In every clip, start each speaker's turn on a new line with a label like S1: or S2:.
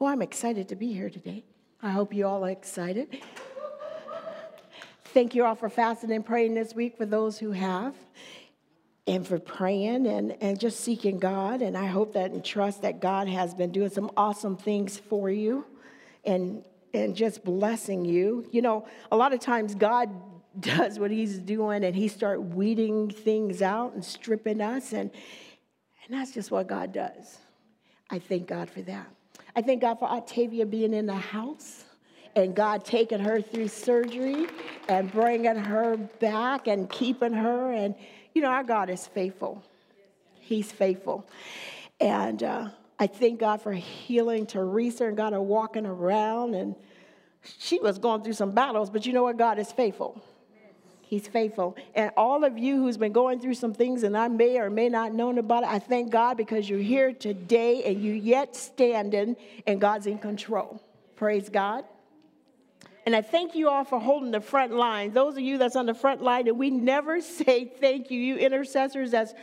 S1: Well, I'm excited to be here today. I hope you all are excited. Thank you all for fasting and praying this week for those who have, and for praying and, and just seeking God. And I hope that and trust that God has been doing some awesome things for you and, and just blessing you. You know, a lot of times God does what He's doing and He start weeding things out and stripping us, and, and that's just what God does. I thank God for that. I thank God for Octavia being in the house and God taking her through surgery and bringing her back and keeping her. And, you know, our God is faithful. He's faithful. And uh, I thank God for healing Teresa and God her walking around. And she was going through some battles, but you know what? God is faithful. He's faithful. And all of you who's been going through some things and I may or may not known about it, I thank God because you're here today and you yet standing and God's in control. Praise God. And I thank you all for holding the front line. Those of you that's on the front line, and we never say thank you, you intercessors that's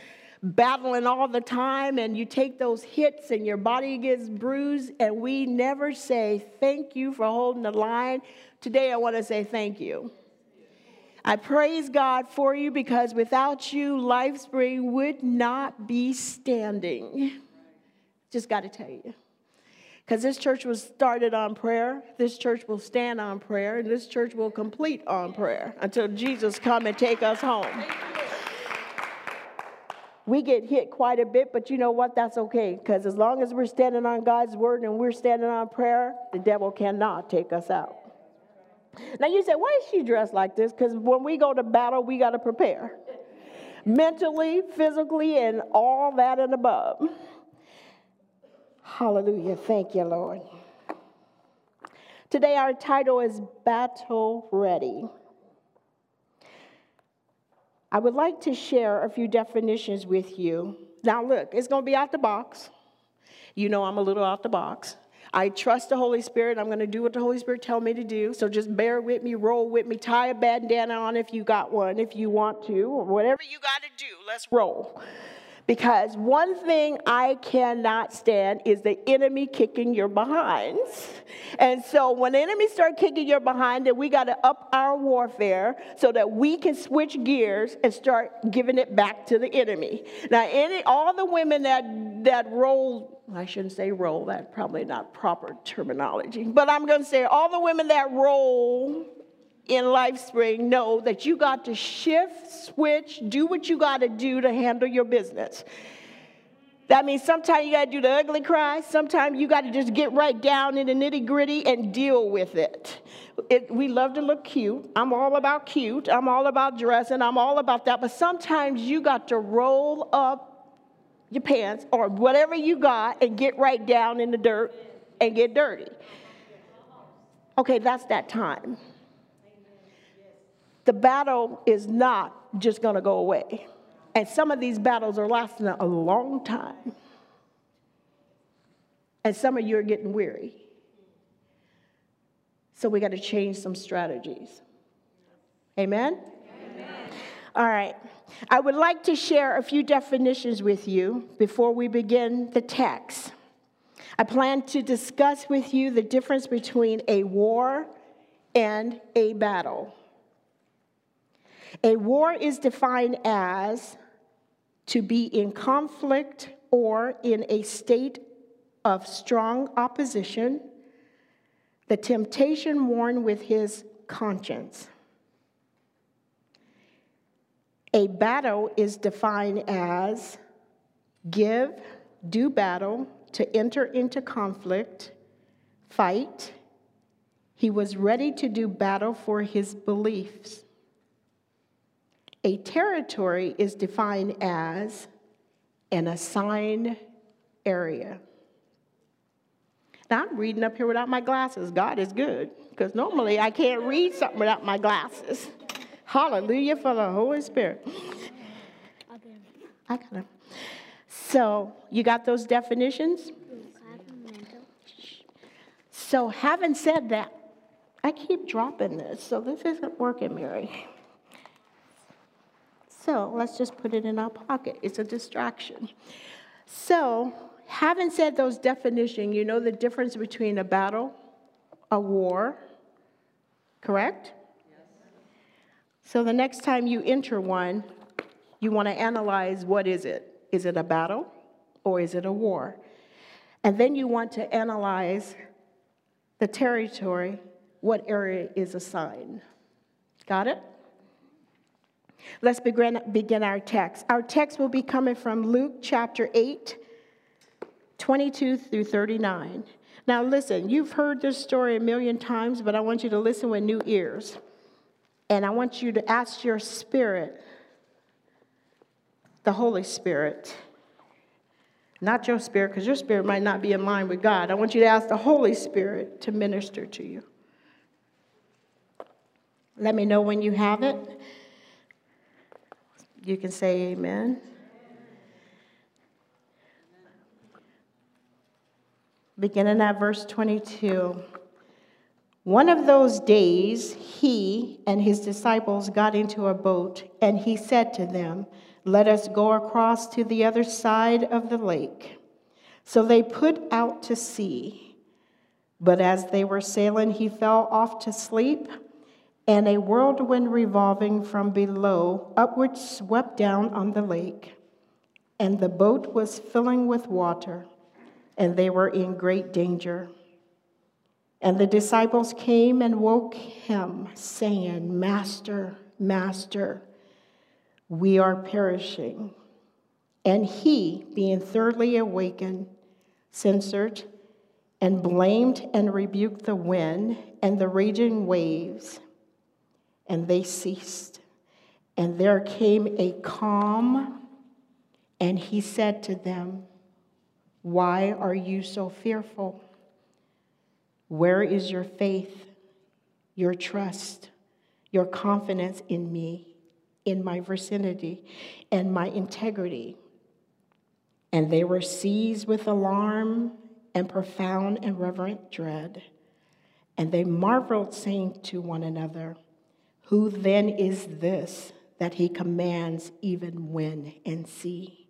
S1: battling all the time and you take those hits and your body gets bruised, and we never say thank you for holding the line. Today I want to say thank you. I praise God for you because without you, LifeSpring would not be standing. Just got to tell you. Because this church was started on prayer, this church will stand on prayer, and this church will complete on prayer until Jesus come and take us home. We get hit quite a bit, but you know what? That's okay. Because as long as we're standing on God's word and we're standing on prayer, the devil cannot take us out. Now you say, why is she dressed like this? Because when we go to battle, we got to prepare mentally, physically, and all that and above. Hallelujah. Thank you, Lord. Today, our title is Battle Ready. I would like to share a few definitions with you. Now, look, it's going to be out the box. You know, I'm a little out the box. I trust the Holy Spirit. I'm going to do what the Holy Spirit tell me to do. So just bear with me, roll with me, tie a bandana on if you got one, if you want to, or whatever you got to do. Let's roll. Because one thing I cannot stand is the enemy kicking your behinds. And so when the enemy start kicking your behind, then we got to up our warfare so that we can switch gears and start giving it back to the enemy. Now, any all the women that that roll, I shouldn't say roll, that's probably not proper terminology, but I'm going to say all the women that roll in LifeSpring know that you got to shift, switch, do what you got to do to handle your business. That means sometimes you got to do the ugly cry. Sometimes you got to just get right down in the nitty gritty and deal with it. it. We love to look cute. I'm all about cute. I'm all about dressing. I'm all about that. But sometimes you got to roll up your pants or whatever you got and get right down in the dirt and get dirty. Okay, that's that time the battle is not just going to go away. And some of these battles are lasting a long time. And some of you are getting weary. So we got to change some strategies. Amen? Amen? All right. I would like to share a few definitions with you before we begin the text. I plan to discuss with you the difference between a war and a battle. A war is defined as to be in conflict or in a state of strong opposition, the temptation worn with his conscience. A battle is defined as give, do battle, to enter into conflict, fight. He was ready to do battle for his beliefs. A territory is defined as an assigned area. Now, I'm reading up here without my glasses. God is good, because normally I can't read something without my glasses. Hallelujah for the Holy Spirit. I got them. So, you got those definitions? So, having said that, I keep dropping this, so this isn't working, Mary. So let's just put it in our pocket. It's a distraction. So having said those definitions, you know the difference between a battle, a war, correct? Yes. So the next time you enter one, you want to analyze what is it? Is it a battle or is it a war? And then you want to analyze the territory, what area is assigned. Got it? Let's begin, begin our text. Our text will be coming from Luke chapter 8, 22 through 39. Now, listen, you've heard this story a million times, but I want you to listen with new ears. And I want you to ask your spirit, the Holy Spirit, not your spirit, because your spirit might not be in line with God. I want you to ask the Holy Spirit to minister to you. Let me know when you have it. You can say amen. Beginning at verse 22. One of those days, he and his disciples got into a boat, and he said to them, Let us go across to the other side of the lake. So they put out to sea. But as they were sailing, he fell off to sleep and a whirlwind revolving from below upward swept down on the lake, and the boat was filling with water, and they were in great danger. And the disciples came and woke him, saying, Master, Master, we are perishing. And he, being thoroughly awakened, censored and blamed and rebuked the wind and the raging waves and they ceased. And there came a calm, and he said to them, Why are you so fearful? Where is your faith, your trust, your confidence in me, in my vicinity, and my integrity? And they were seized with alarm and profound and reverent dread. And they marveled, saying to one another, who then is this that he commands even wind and sea,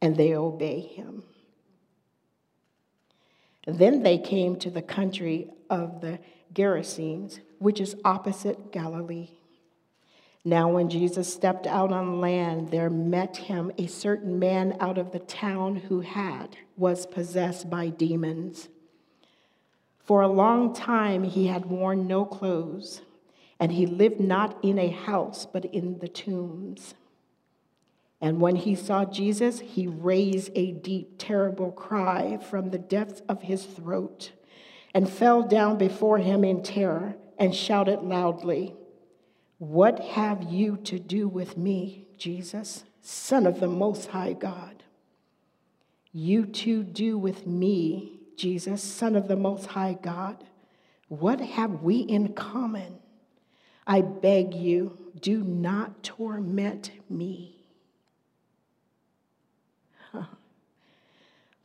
S1: and they obey him? Then they came to the country of the Gerasenes, which is opposite Galilee. Now, when Jesus stepped out on land, there met him a certain man out of the town who had, was possessed by demons. For a long time he had worn no clothes and he lived not in a house, but in the tombs. And when he saw Jesus, he raised a deep, terrible cry from the depths of his throat and fell down before him in terror and shouted loudly, What have you to do with me, Jesus, Son of the Most High God? You too do with me, Jesus, Son of the Most High God. What have we in common? I beg you, do not torment me.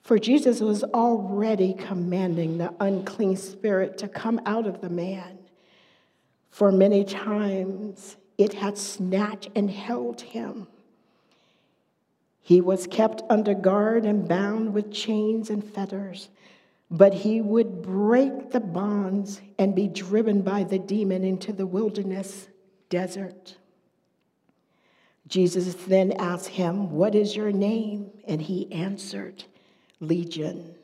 S1: For Jesus was already commanding the unclean spirit to come out of the man. For many times it had snatched and held him. He was kept under guard and bound with chains and fetters but he would break the bonds and be driven by the demon into the wilderness desert. Jesus then asked him, What is your name? And he answered, Legion,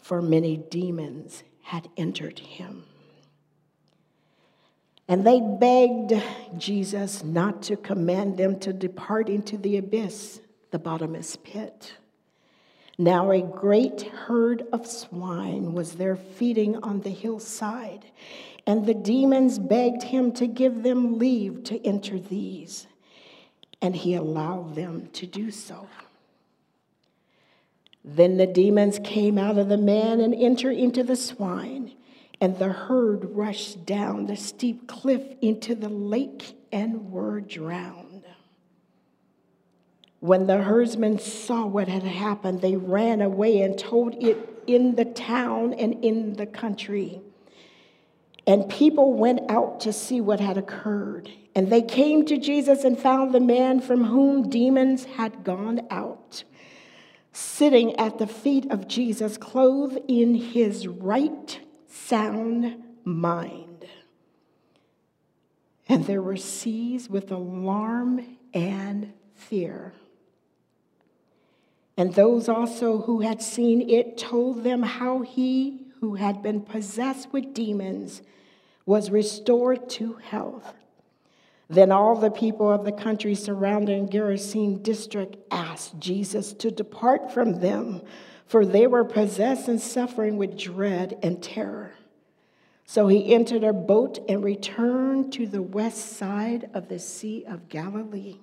S1: for many demons had entered him. And they begged Jesus not to command them to depart into the abyss, the bottomless pit. Now a great herd of swine was there feeding on the hillside, and the demons begged him to give them leave to enter these, and he allowed them to do so. Then the demons came out of the man and entered into the swine, and the herd rushed down the steep cliff into the lake and were drowned. When the herdsmen saw what had happened, they ran away and told it in the town and in the country. And people went out to see what had occurred. And they came to Jesus and found the man from whom demons had gone out, sitting at the feet of Jesus, clothed in his right sound mind. And they were seized with alarm and fear. And those also who had seen it told them how he who had been possessed with demons was restored to health. Then all the people of the country surrounding Gerasene district asked Jesus to depart from them, for they were possessed and suffering with dread and terror. So he entered a boat and returned to the west side of the Sea of Galilee.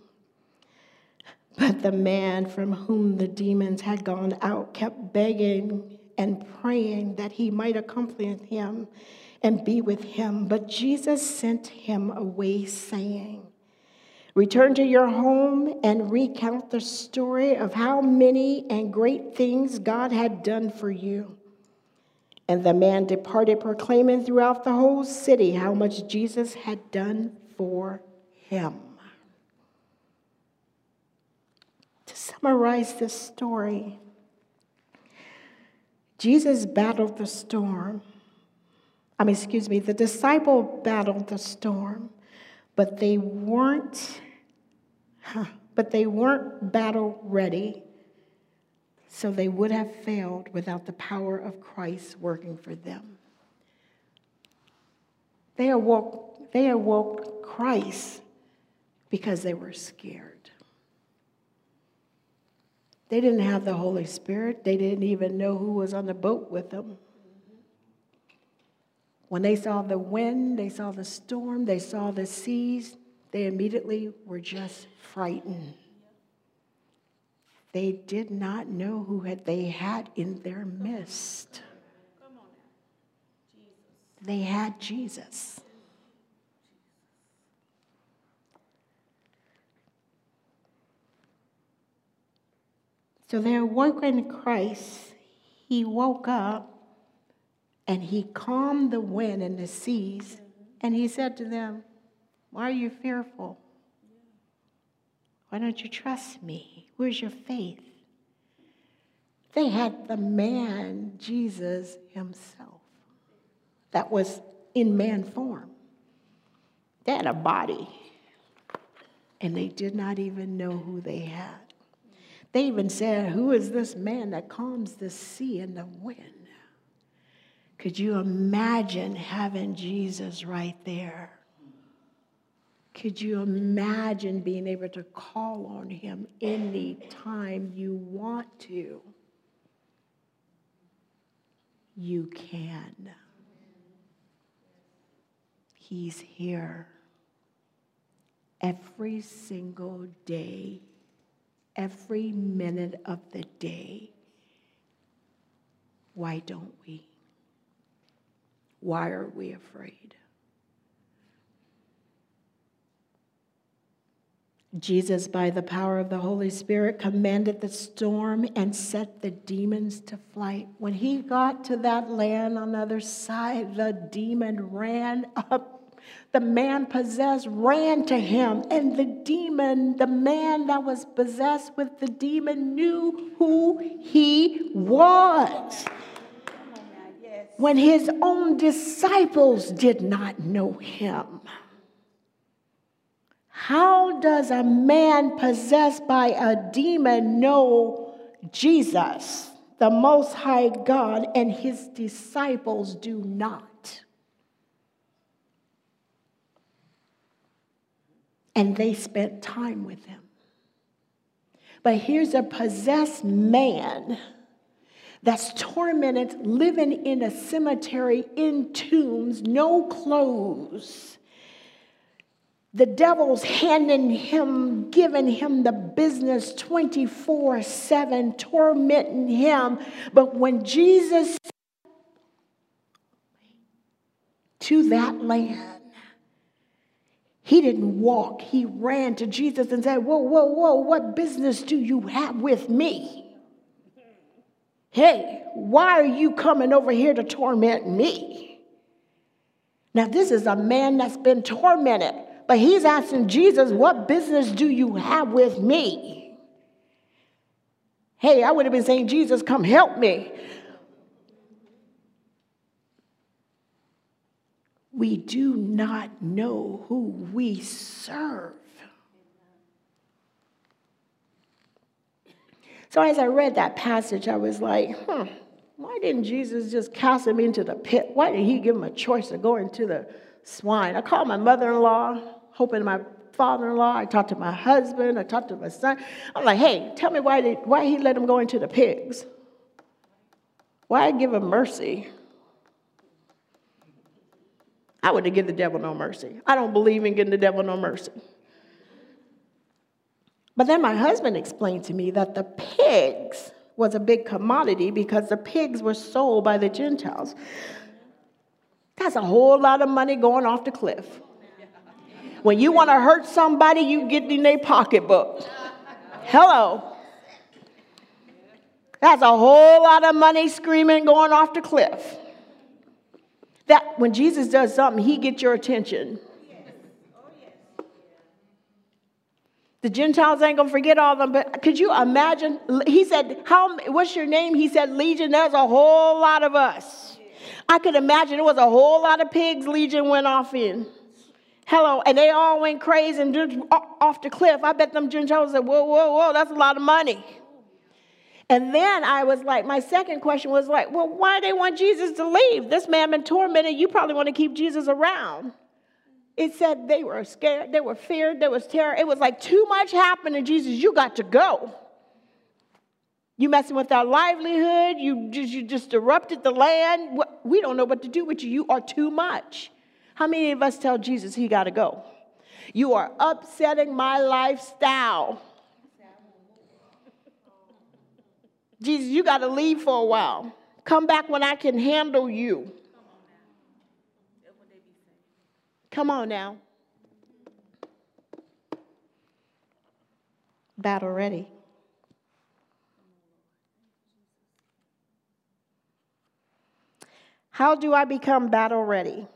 S1: But the man from whom the demons had gone out kept begging and praying that he might accompany him and be with him. But Jesus sent him away, saying, Return to your home and recount the story of how many and great things God had done for you. And the man departed, proclaiming throughout the whole city how much Jesus had done for him. To summarize this story, Jesus battled the storm. I mean, excuse me, the disciple battled the storm, but they weren't, huh, but they weren't battle ready. So they would have failed without the power of Christ working for them. They awoke, they awoke Christ because they were scared. They didn't have the Holy Spirit. They didn't even know who was on the boat with them. When they saw the wind, they saw the storm, they saw the seas, they immediately were just frightened. They did not know who had, they had in their midst. They had Jesus. So they awoke in Christ. He woke up and he calmed the wind and the seas. And he said to them, Why are you fearful? Why don't you trust me? Where's your faith? They had the man, Jesus himself, that was in man form. They had a body, and they did not even know who they had. They even said, Who is this man that calms the sea and the wind? Could you imagine having Jesus right there? Could you imagine being able to call on him any time you want to? You can. He's here every single day every minute of the day. Why don't we? Why are we afraid? Jesus, by the power of the Holy Spirit, commanded the storm and set the demons to flight. When he got to that land on the other side, the demon ran up the man possessed ran to him, and the demon, the man that was possessed with the demon, knew who he was. When his own disciples did not know him. How does a man possessed by a demon know Jesus, the Most High God, and his disciples do not? And they spent time with him. But here's a possessed man that's tormented, living in a cemetery in tombs, no clothes. The devil's handing him, giving him the business 24 7, tormenting him. But when Jesus to that land, he didn't walk. He ran to Jesus and said, Whoa, whoa, whoa, what business do you have with me? Hey, why are you coming over here to torment me? Now, this is a man that's been tormented, but he's asking Jesus, What business do you have with me? Hey, I would have been saying, Jesus, come help me. We do not know who we serve. So as I read that passage, I was like, hmm, why didn't Jesus just cast him into the pit? Why did he give him a choice of going to the swine? I called my mother in law, hoping my father in law. I talked to my husband. I talked to my son. I'm like, hey, tell me why, did, why he let him go into the pigs? Why give him mercy? I wouldn't give the devil no mercy. I don't believe in giving the devil no mercy. But then my husband explained to me that the pigs was a big commodity because the pigs were sold by the Gentiles. That's a whole lot of money going off the cliff. When you want to hurt somebody, you get in their pocketbook. Hello. That's a whole lot of money screaming going off the cliff. That when Jesus does something, he gets your attention. The Gentiles ain't gonna forget all of them, but could you imagine? He said, How what's your name? He said, Legion, there's a whole lot of us. I could imagine it was a whole lot of pigs Legion went off in. Hello, and they all went crazy and off the cliff. I bet them Gentiles said, Whoa, whoa, whoa, that's a lot of money. And then I was like, my second question was like, well, why do they want Jesus to leave? This man been tormented. You probably want to keep Jesus around. It said they were scared, they were feared, there was terror. It was like too much happened to Jesus. You got to go. You messing with our livelihood. You just, you just disrupted the land. We don't know what to do with you. You are too much. How many of us tell Jesus he got to go? You are upsetting my lifestyle. Jesus, you got to leave for a while. Come back when I can handle you. Come on now. Battle ready. How do I become battle ready?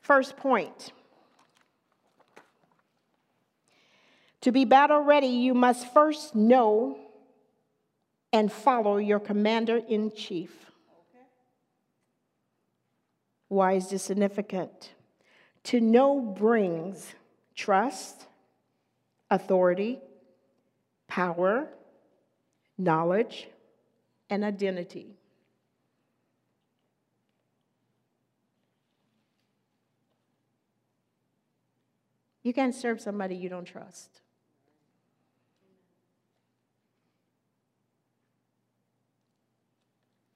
S1: First point. To be battle ready, you must first know and follow your commander in chief. Why is this significant? To know brings trust, authority, power, knowledge, and identity. You can't serve somebody you don't trust.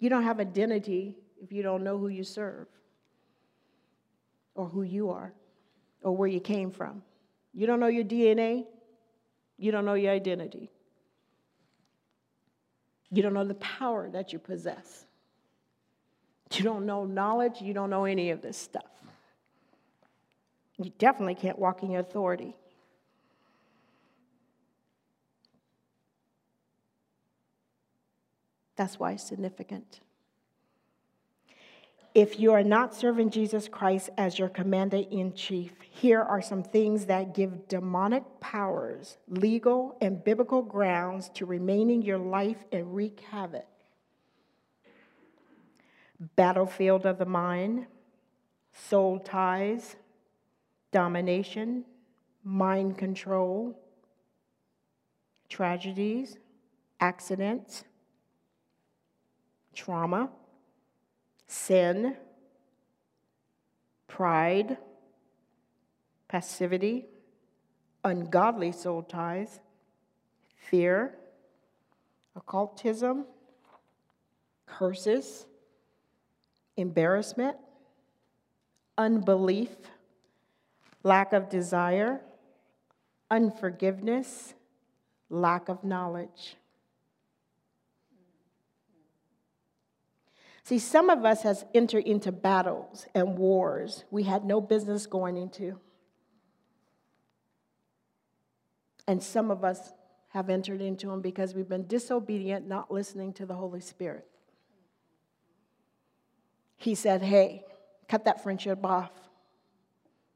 S1: You don't have identity if you don't know who you serve or who you are or where you came from. You don't know your DNA, you don't know your identity. You don't know the power that you possess. You don't know knowledge, you don't know any of this stuff. You definitely can't walk in your authority. That's why it's significant. If you are not serving Jesus Christ as your commander in chief, here are some things that give demonic powers legal and biblical grounds to remain in your life and wreak havoc. Battlefield of the mind, soul ties, domination, mind control, tragedies, accidents, trauma sin, pride, passivity, ungodly soul ties, fear, occultism, curses, embarrassment, unbelief, lack of desire, unforgiveness, lack of knowledge. See, some of us has entered into battles and wars we had no business going into. And some of us have entered into them because we've been disobedient, not listening to the Holy Spirit. He said, Hey, cut that friendship off.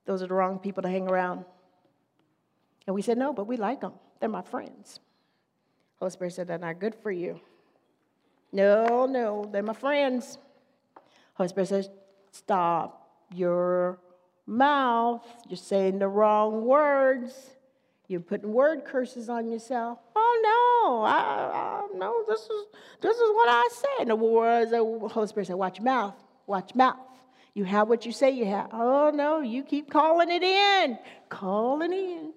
S1: Those are the wrong people to hang around. And we said, No, but we like them. They're my friends. Holy Spirit said, They're not good for you. No, no, they're my friends. Holy Spirit says, Stop your mouth. You're saying the wrong words. You're putting word curses on yourself. Oh no, I, I no, this is this is what I say. In the words, the Holy Spirit said, "Watch your mouth, watch your mouth." You have what you say you have. Oh no, you keep calling it in, calling in,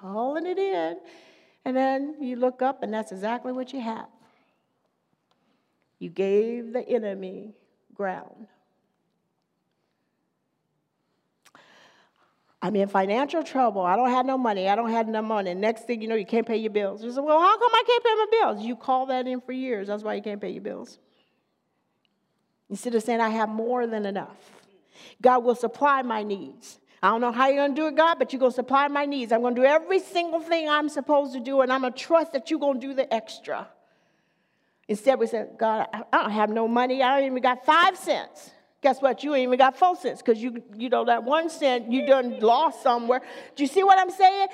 S1: calling it in, and then you look up, and that's exactly what you have. You gave the enemy ground. I'm in financial trouble. I don't have no money. I don't have no money. Next thing you know, you can't pay your bills. You say, well, how come I can't pay my bills? You call that in for years. That's why you can't pay your bills. Instead of saying, I have more than enough. God will supply my needs. I don't know how you're going to do it, God, but you're going to supply my needs. I'm going to do every single thing I'm supposed to do, and I'm going to trust that you're going to do the extra. Instead, we said, God, I don't have no money. I don't even got five cents. Guess what? You ain't even got four cents because you, you know that one cent you done lost somewhere. Do you see what I'm saying?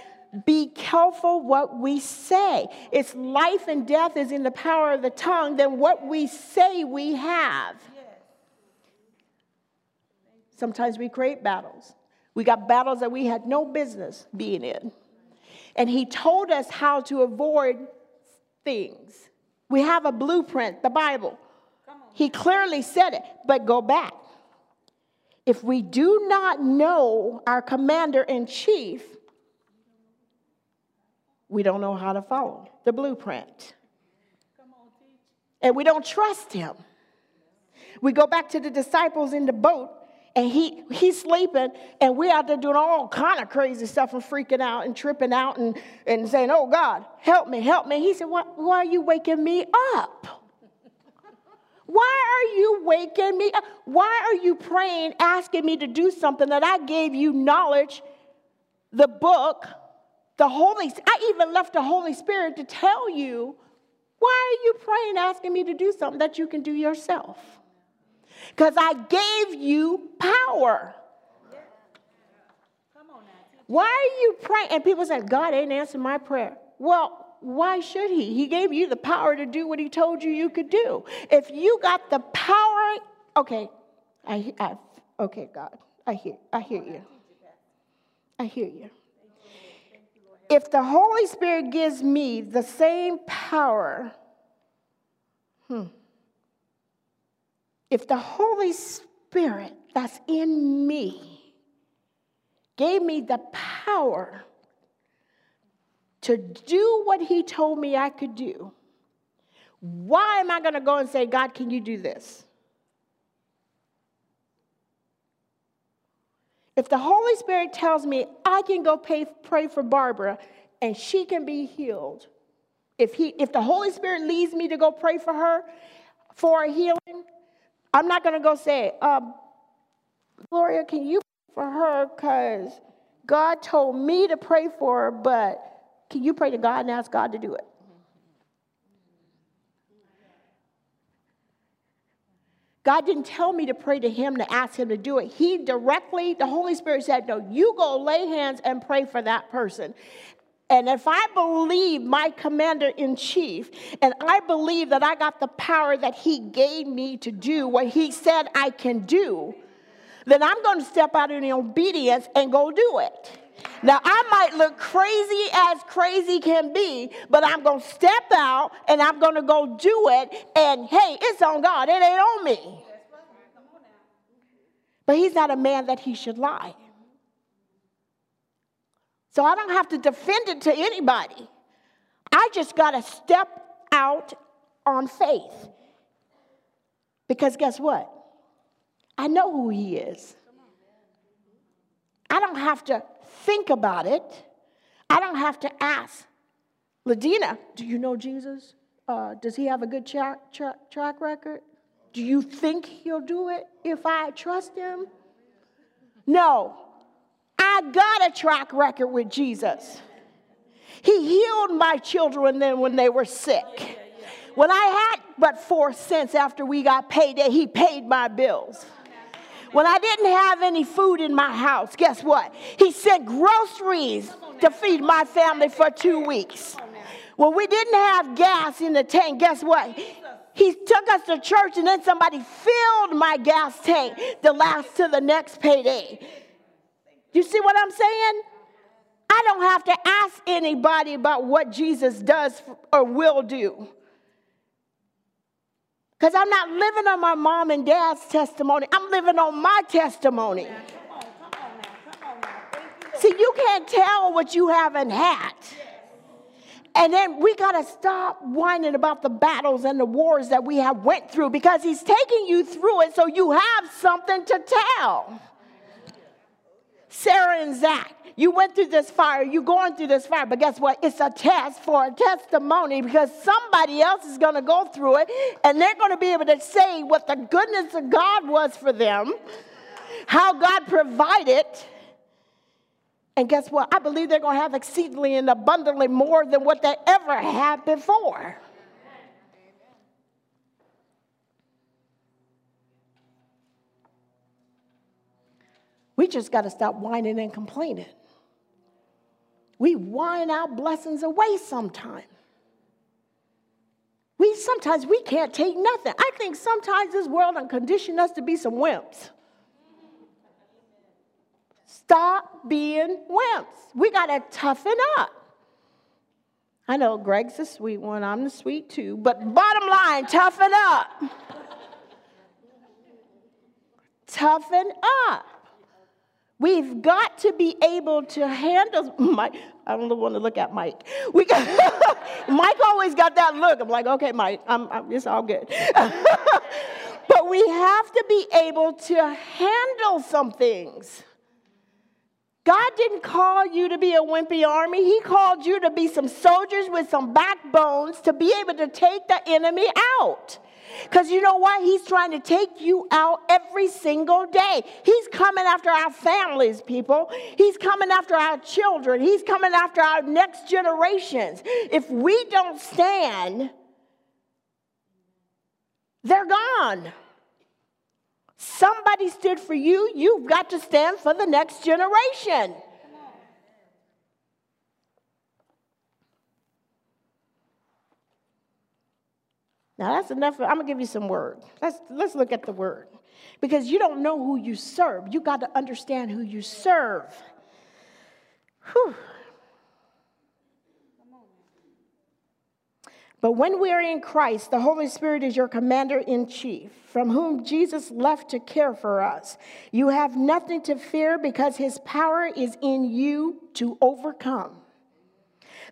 S1: Be careful what we say. It's life and death is in the power of the tongue, then what we say we have. Sometimes we create battles. We got battles that we had no business being in. And he told us how to avoid things. We have a blueprint, the Bible. He clearly said it, but go back. If we do not know our commander in chief, we don't know how to follow the blueprint. And we don't trust him. We go back to the disciples in the boat, and he, he's sleeping, and we're out there doing all kind of crazy stuff and freaking out and tripping out and, and saying, Oh God, help me, help me. He said, Why, why are you waking me up? Why are you waking me up? Why are you praying, asking me to do something that I gave you knowledge, the book, the Holy I even left the Holy Spirit to tell you. Why are you praying, asking me to do something that you can do yourself? Because I gave you power. Why are you praying? And people say, God ain't answering my prayer. Well, why should he? He gave you the power to do what he told you you could do. If you got the power, okay, I, I okay, God, I hear, I hear you. I hear you. If the Holy Spirit gives me the same power, hmm, if the Holy Spirit that's in me gave me the power to do what he told me I could do, why am I going to go and say, God, can you do this? If the Holy Spirit tells me I can go pay, pray for Barbara and she can be healed, if, he, if the Holy Spirit leads me to go pray for her for a healing, I'm not going to go say, uh, Gloria, can you pray for her? Because God told me to pray for her, but can you pray to God and ask God to do it? God didn't tell me to pray to him to ask him to do it. He directly, the Holy Spirit said, No, you go lay hands and pray for that person. And if I believe my commander in chief, and I believe that I got the power that he gave me to do what he said I can do, then I'm going to step out in obedience and go do it. Now, I might look crazy as crazy can be, but I'm going to step out and I'm going to go do it. And hey, it's on God, it ain't on me. But he's not a man that he should lie. So I don't have to defend it to anybody. I just got to step out on faith. Because guess what? I know who he is. I don't have to think about it. I don't have to ask. Ladina, do you know Jesus? Uh, does he have a good track, track, track record? Do you think he'll do it if I trust him? No. I got a track record with Jesus. He healed my children then when they were sick. When I had but four cents after we got paid, he paid my bills. When I didn't have any food in my house, guess what? He sent groceries to feed my family for two weeks. When we didn't have gas in the tank. Guess what? He took us to church and then somebody filled my gas tank to last to the next payday. You see what I'm saying? I don't have to ask anybody about what Jesus does or will do. Because I'm not living on my mom and dad's testimony, I'm living on my testimony. See, you can't tell what you haven't had. And then we got to stop whining about the battles and the wars that we have went through because he's taking you through it so you have something to tell. Sarah and Zach, you went through this fire, you're going through this fire, but guess what? It's a test for a testimony because somebody else is going to go through it and they're going to be able to say what the goodness of God was for them, how God provided. And guess what? I believe they're going to have exceedingly and abundantly more than what they ever had before. We just got to stop whining and complaining. We whine our blessings away sometimes. We sometimes we can't take nothing. I think sometimes this world and condition us to be some wimps. Stop being wimps. We got to toughen up. I know Greg's the sweet one, I'm the sweet too, but bottom line, toughen up. toughen up. We've got to be able to handle Mike. I don't want to look at Mike. We got, Mike always got that look. I'm like, okay, Mike, I'm, I'm, it's all good. but we have to be able to handle some things. God didn't call you to be a wimpy army. He called you to be some soldiers with some backbones to be able to take the enemy out. Because you know what? He's trying to take you out every single day. He's coming after our families, people. He's coming after our children. He's coming after our next generations. If we don't stand, they're gone. Somebody stood for you, you've got to stand for the next generation. Now that's enough. I'm gonna give you some word. Let's let's look at the word. Because you don't know who you serve. You got to understand who you serve. Whew. But when we are in Christ, the Holy Spirit is your commander in chief, from whom Jesus left to care for us. You have nothing to fear because his power is in you to overcome.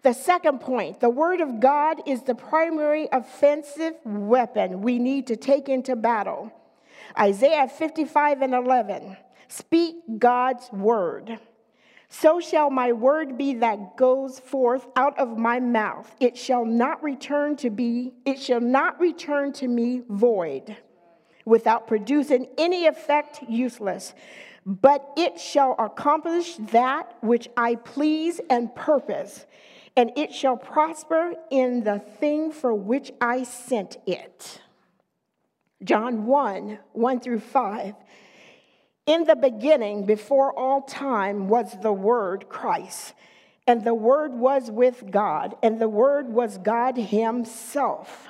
S1: The second point the Word of God is the primary offensive weapon we need to take into battle. Isaiah 55 and 11 Speak God's word. So shall my word be that goes forth out of my mouth. It shall not return to be, it shall not return to me void, without producing any effect useless, but it shall accomplish that which I please and purpose and it shall prosper in the thing for which I sent it. John 1 1 through 5. In the beginning, before all time, was the Word, Christ. And the Word was with God, and the Word was God Himself.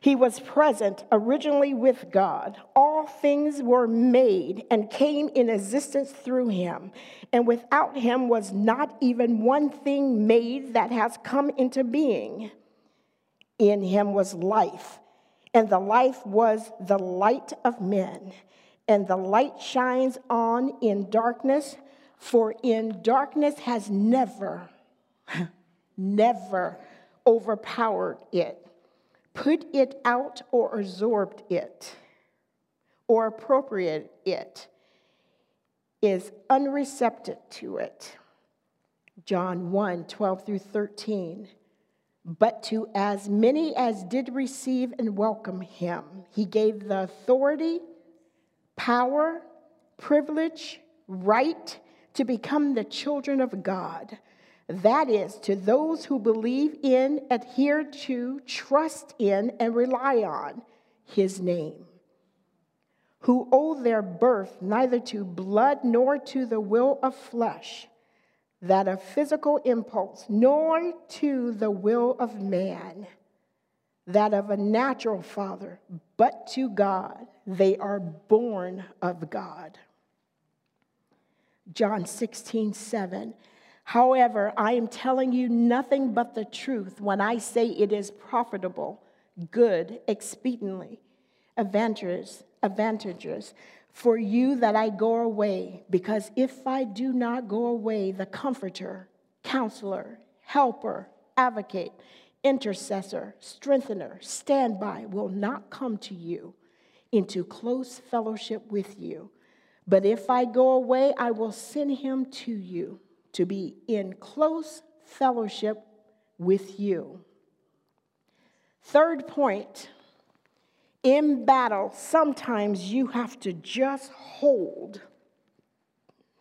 S1: He was present originally with God. All things were made and came in existence through him. And without him was not even one thing made that has come into being. In him was life, and the life was the light of men. And the light shines on in darkness, for in darkness has never, never overpowered it put it out or absorbed it or appropriate it is unreceptive to it. John 1 12 through 13. But to as many as did receive and welcome him, he gave the authority, power, privilege, right to become the children of God that is, to those who believe in, adhere to, trust in, and rely on his name, who owe their birth neither to blood nor to the will of flesh. that of physical impulse, nor to the will of man, that of a natural father, but to God. They are born of God. John 16, 7. However, I am telling you nothing but the truth when I say it is profitable, good, expediently, advantageous, advantageous for you that I go away, because if I do not go away, the Comforter, Counselor, Helper, Advocate, Intercessor, Strengthener, Standby will not come to you into close fellowship with you. But if I go away, I will send him to you to be in close fellowship with you. Third point in battle, sometimes you have to just hold.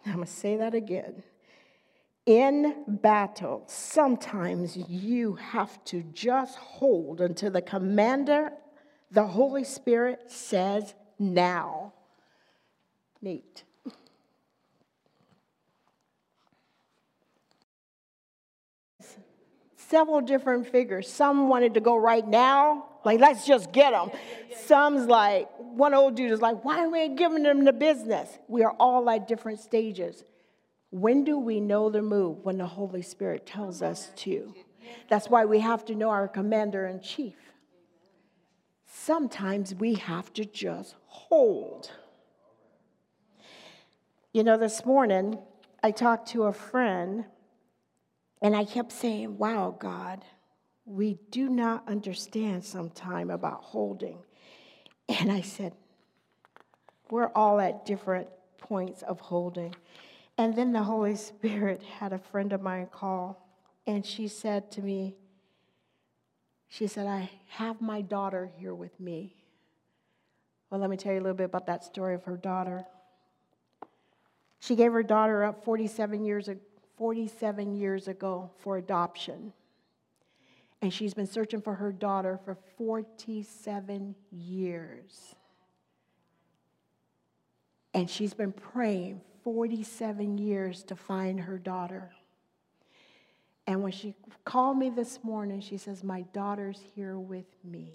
S1: I'm going to say that again. In battle, sometimes you have to just hold until the commander, the Holy Spirit, says now. Neat. Several different figures. Some wanted to go right now, like, let's just get them. Some's like, one old dude is like, why are we giving them the business? We are all at different stages. When do we know the move? When the Holy Spirit tells us to. That's why we have to know our commander in chief. Sometimes we have to just hold. You know, this morning I talked to a friend and I kept saying, Wow, God, we do not understand sometime about holding. And I said, we're all at different points of holding. And then the Holy Spirit had a friend of mine call, and she said to me, she said, I have my daughter here with me. Well, let me tell you a little bit about that story of her daughter. She gave her daughter up 47 years, 47 years ago for adoption and she's been searching for her daughter for 47 years. And she's been praying 47 years to find her daughter. And when she called me this morning, she says, My daughter's here with me.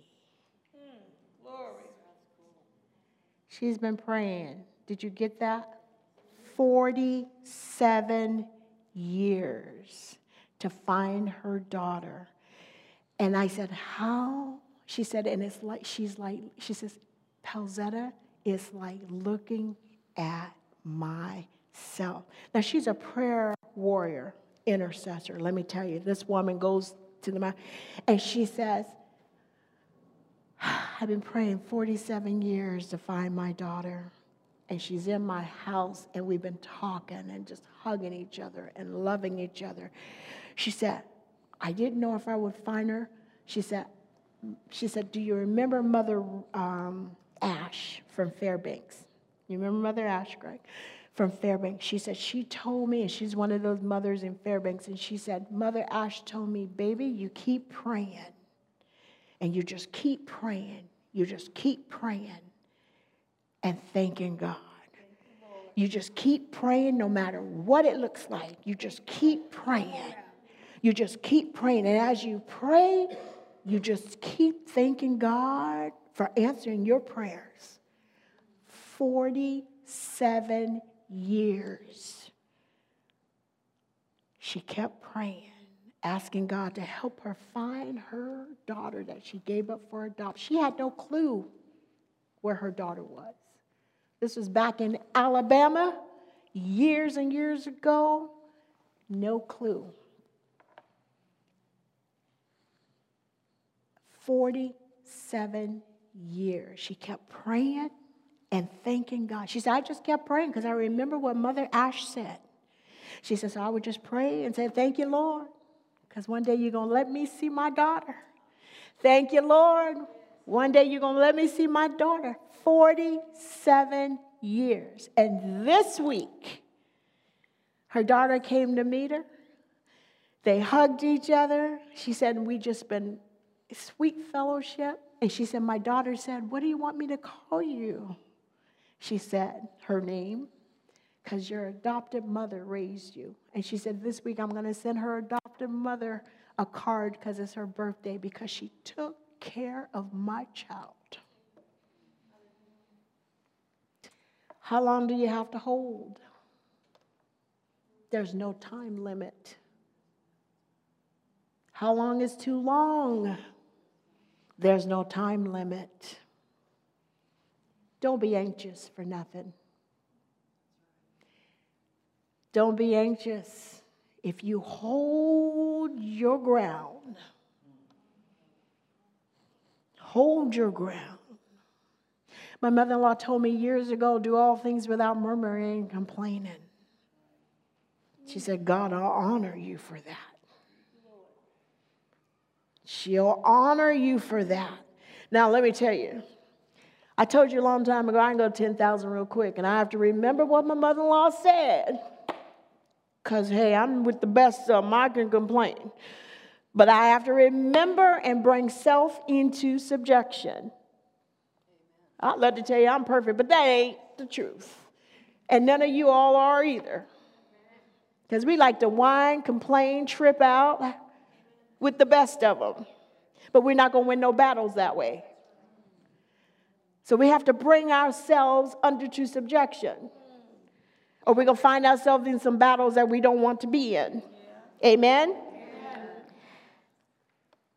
S1: Mm, glory. She's been praying. Did you get that? 47 years to find her daughter. And I said, How? She said, and it's like, she's like, she says, Palzetta is like looking at myself. Now, she's a prayer warrior, intercessor. Let me tell you, this woman goes to the mouth and she says, I've been praying 47 years to find my daughter. And she's in my house, and we've been talking and just hugging each other and loving each other. She said, I didn't know if I would find her. She said, she said, Do you remember Mother um, Ash from Fairbanks? You remember Mother Ash, Greg? From Fairbanks. She said, She told me, and she's one of those mothers in Fairbanks, and she said, Mother Ash told me, baby, you keep praying. And you just keep praying. You just keep praying and thanking God. You just keep praying no matter what it looks like. You just keep praying. You just keep praying. And as you pray, you just keep thanking God for answering your prayers. 47 years. She kept praying, asking God to help her find her daughter that she gave up for adoption. She had no clue where her daughter was. This was back in Alabama years and years ago. No clue. 47 years. She kept praying and thanking God. She said, I just kept praying because I remember what Mother Ash said. She says, I would just pray and say, Thank you, Lord, because one day you're going to let me see my daughter. Thank you, Lord. One day you're going to let me see my daughter. 47 years. And this week, her daughter came to meet her. They hugged each other. She said, We just been sweet fellowship. And she said, My daughter said, What do you want me to call you? She said her name, because your adopted mother raised you. And she said, This week I'm going to send her adopted mother a card because it's her birthday because she took care of my child. How long do you have to hold? There's no time limit. How long is too long? There's no time limit. Don't be anxious for nothing. Don't be anxious. If you hold your ground, hold your ground. My mother in law told me years ago do all things without murmuring and complaining. She said, God, I'll honor you for that. She'll honor you for that. Now, let me tell you, I told you a long time ago, I can go 10,000 real quick, and I have to remember what my mother in law said. Because, hey, I'm with the best of them, I can complain. But I have to remember and bring self into subjection. I'd love to tell you I'm perfect, but that ain't the truth. And none of you all are either. Because we like to whine, complain, trip out with the best of them. But we're not going to win no battles that way. So we have to bring ourselves under to subjection. Or we're going to find ourselves in some battles that we don't want to be in. Amen?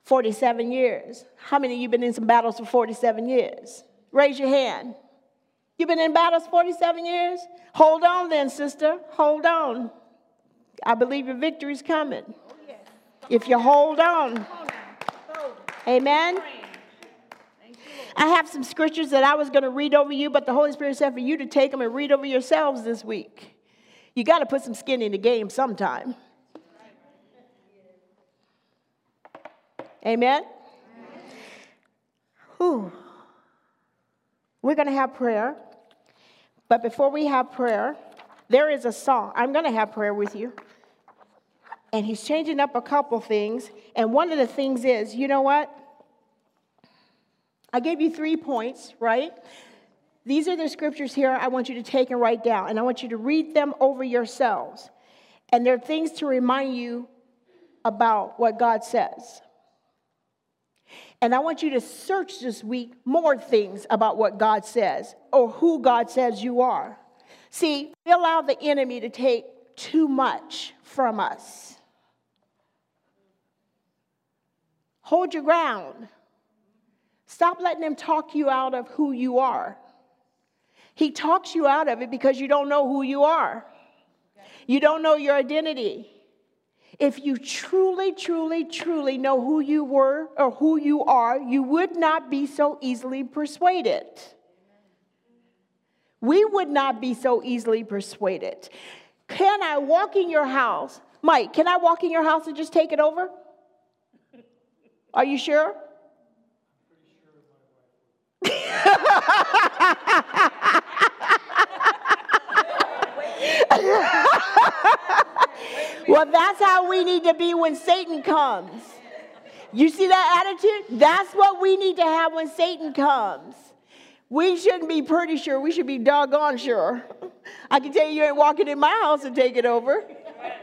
S1: 47 years. How many of you been in some battles for 47 years? Raise your hand. You've been in battles 47 years? Hold on then, sister. Hold on. I believe your victory's coming. If you hold on. Amen. I have some scriptures that I was going to read over you, but the Holy Spirit said for you to take them and read over yourselves this week. You got to put some skin in the game sometime. Amen. Whew. We're going to have prayer. But before we have prayer, there is a song. I'm going to have prayer with you and he's changing up a couple things. And one of the things is, you know what? I gave you three points, right? These are the scriptures here I want you to take and write down, and I want you to read them over yourselves. And they're things to remind you about what God says. And I want you to search this week more things about what God says or who God says you are. See, we allow the enemy to take too much from us. Hold your ground. Stop letting him talk you out of who you are. He talks you out of it because you don't know who you are. You don't know your identity. If you truly, truly, truly know who you were or who you are, you would not be so easily persuaded. We would not be so easily persuaded. Can I walk in your house? Mike, can I walk in your house and just take it over? Are you sure? well, that's how we need to be when Satan comes. You see that attitude? That's what we need to have when Satan comes. We shouldn't be pretty sure. We should be doggone sure. I can tell you, you ain't walking in my house and take it over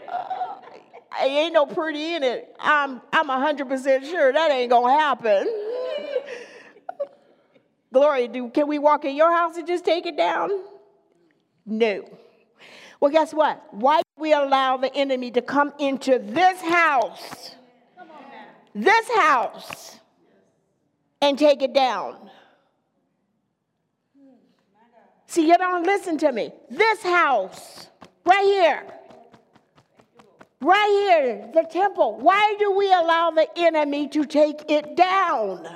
S1: uh, ain't no pretty in it. I'm I'm 100% sure that ain't to happen. Glory, do can we walk in your house and just take it down? No. Well, guess what? Why do we allow the enemy to come into this house? This house and take it down. See, you don't listen to me. This house, right here, Right here, the temple. Why do we allow the enemy to take it down?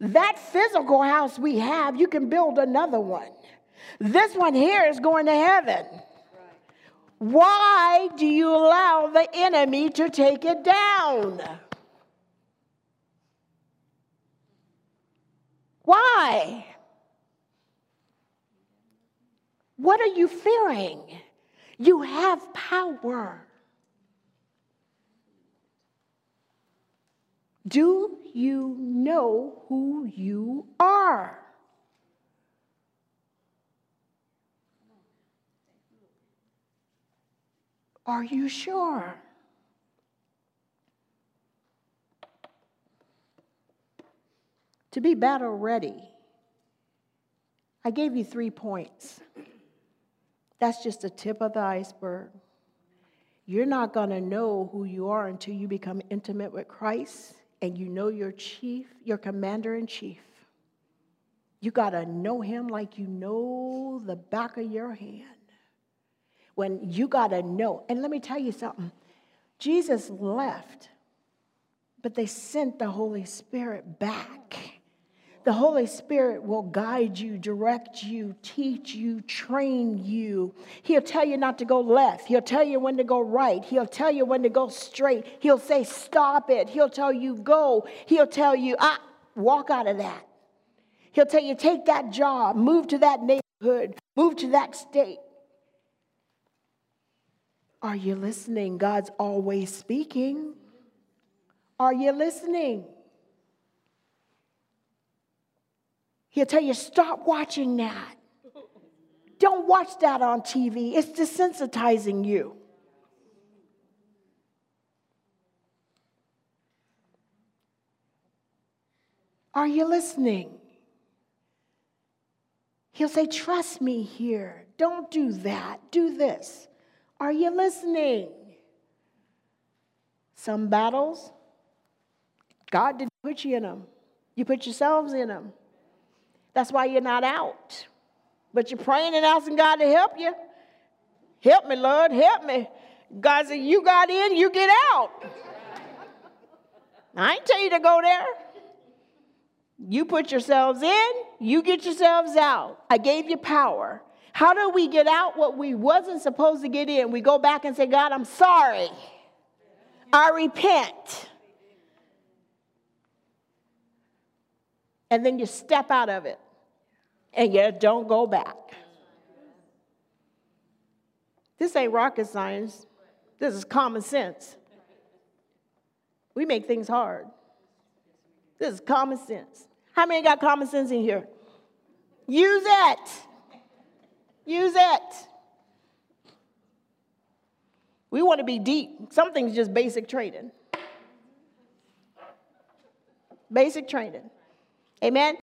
S1: That physical house we have, you can build another one. This one here is going to heaven. Why do you allow the enemy to take it down? Why? What are you fearing? You have power. Do you know who you are? Are you sure? To be battle ready, I gave you three points. That's just the tip of the iceberg. You're not going to know who you are until you become intimate with Christ and you know your chief, your commander in chief. You got to know him like you know the back of your hand. When you got to know, and let me tell you something Jesus left, but they sent the Holy Spirit back. The Holy Spirit will guide you, direct you, teach you, train you. He'll tell you not to go left. He'll tell you when to go right. He'll tell you when to go straight. He'll say, stop it. He'll tell you, go. He'll tell you, ah, walk out of that. He'll tell you, take that job, move to that neighborhood, move to that state. Are you listening? God's always speaking. Are you listening? He'll tell you, stop watching that. Don't watch that on TV. It's desensitizing you. Are you listening? He'll say, Trust me here. Don't do that. Do this. Are you listening? Some battles, God didn't put you in them, you put yourselves in them. That's why you're not out. But you're praying and asking God to help you. Help me, Lord, help me. God said, You got in, you get out. I ain't tell you to go there. You put yourselves in, you get yourselves out. I gave you power. How do we get out what we wasn't supposed to get in? We go back and say, God, I'm sorry. I repent. And then you step out of it and yet don't go back. This ain't rocket science. This is common sense. We make things hard. This is common sense. How many got common sense in here? Use it. Use it. We want to be deep. Something's just basic training. Basic training. Amen.